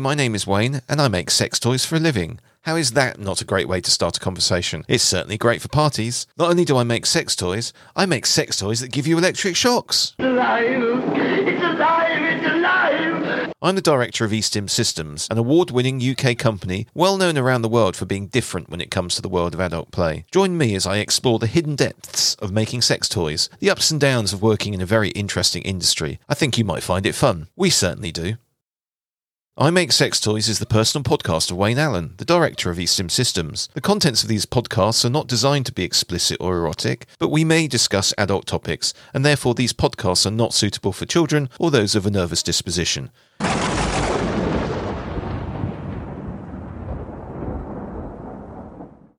My name is Wayne, and I make sex toys for a living. How is that not a great way to start a conversation? It's certainly great for parties. Not only do I make sex toys, I make sex toys that give you electric shocks. It's alive! It's alive! It's alive! I'm the director of E-Stim Systems, an award winning UK company well known around the world for being different when it comes to the world of adult play. Join me as I explore the hidden depths of making sex toys, the ups and downs of working in a very interesting industry. I think you might find it fun. We certainly do. I Make Sex Toys is the personal podcast of Wayne Allen, the director of E-Stim Systems. The contents of these podcasts are not designed to be explicit or erotic, but we may discuss adult topics, and therefore these podcasts are not suitable for children or those of a nervous disposition.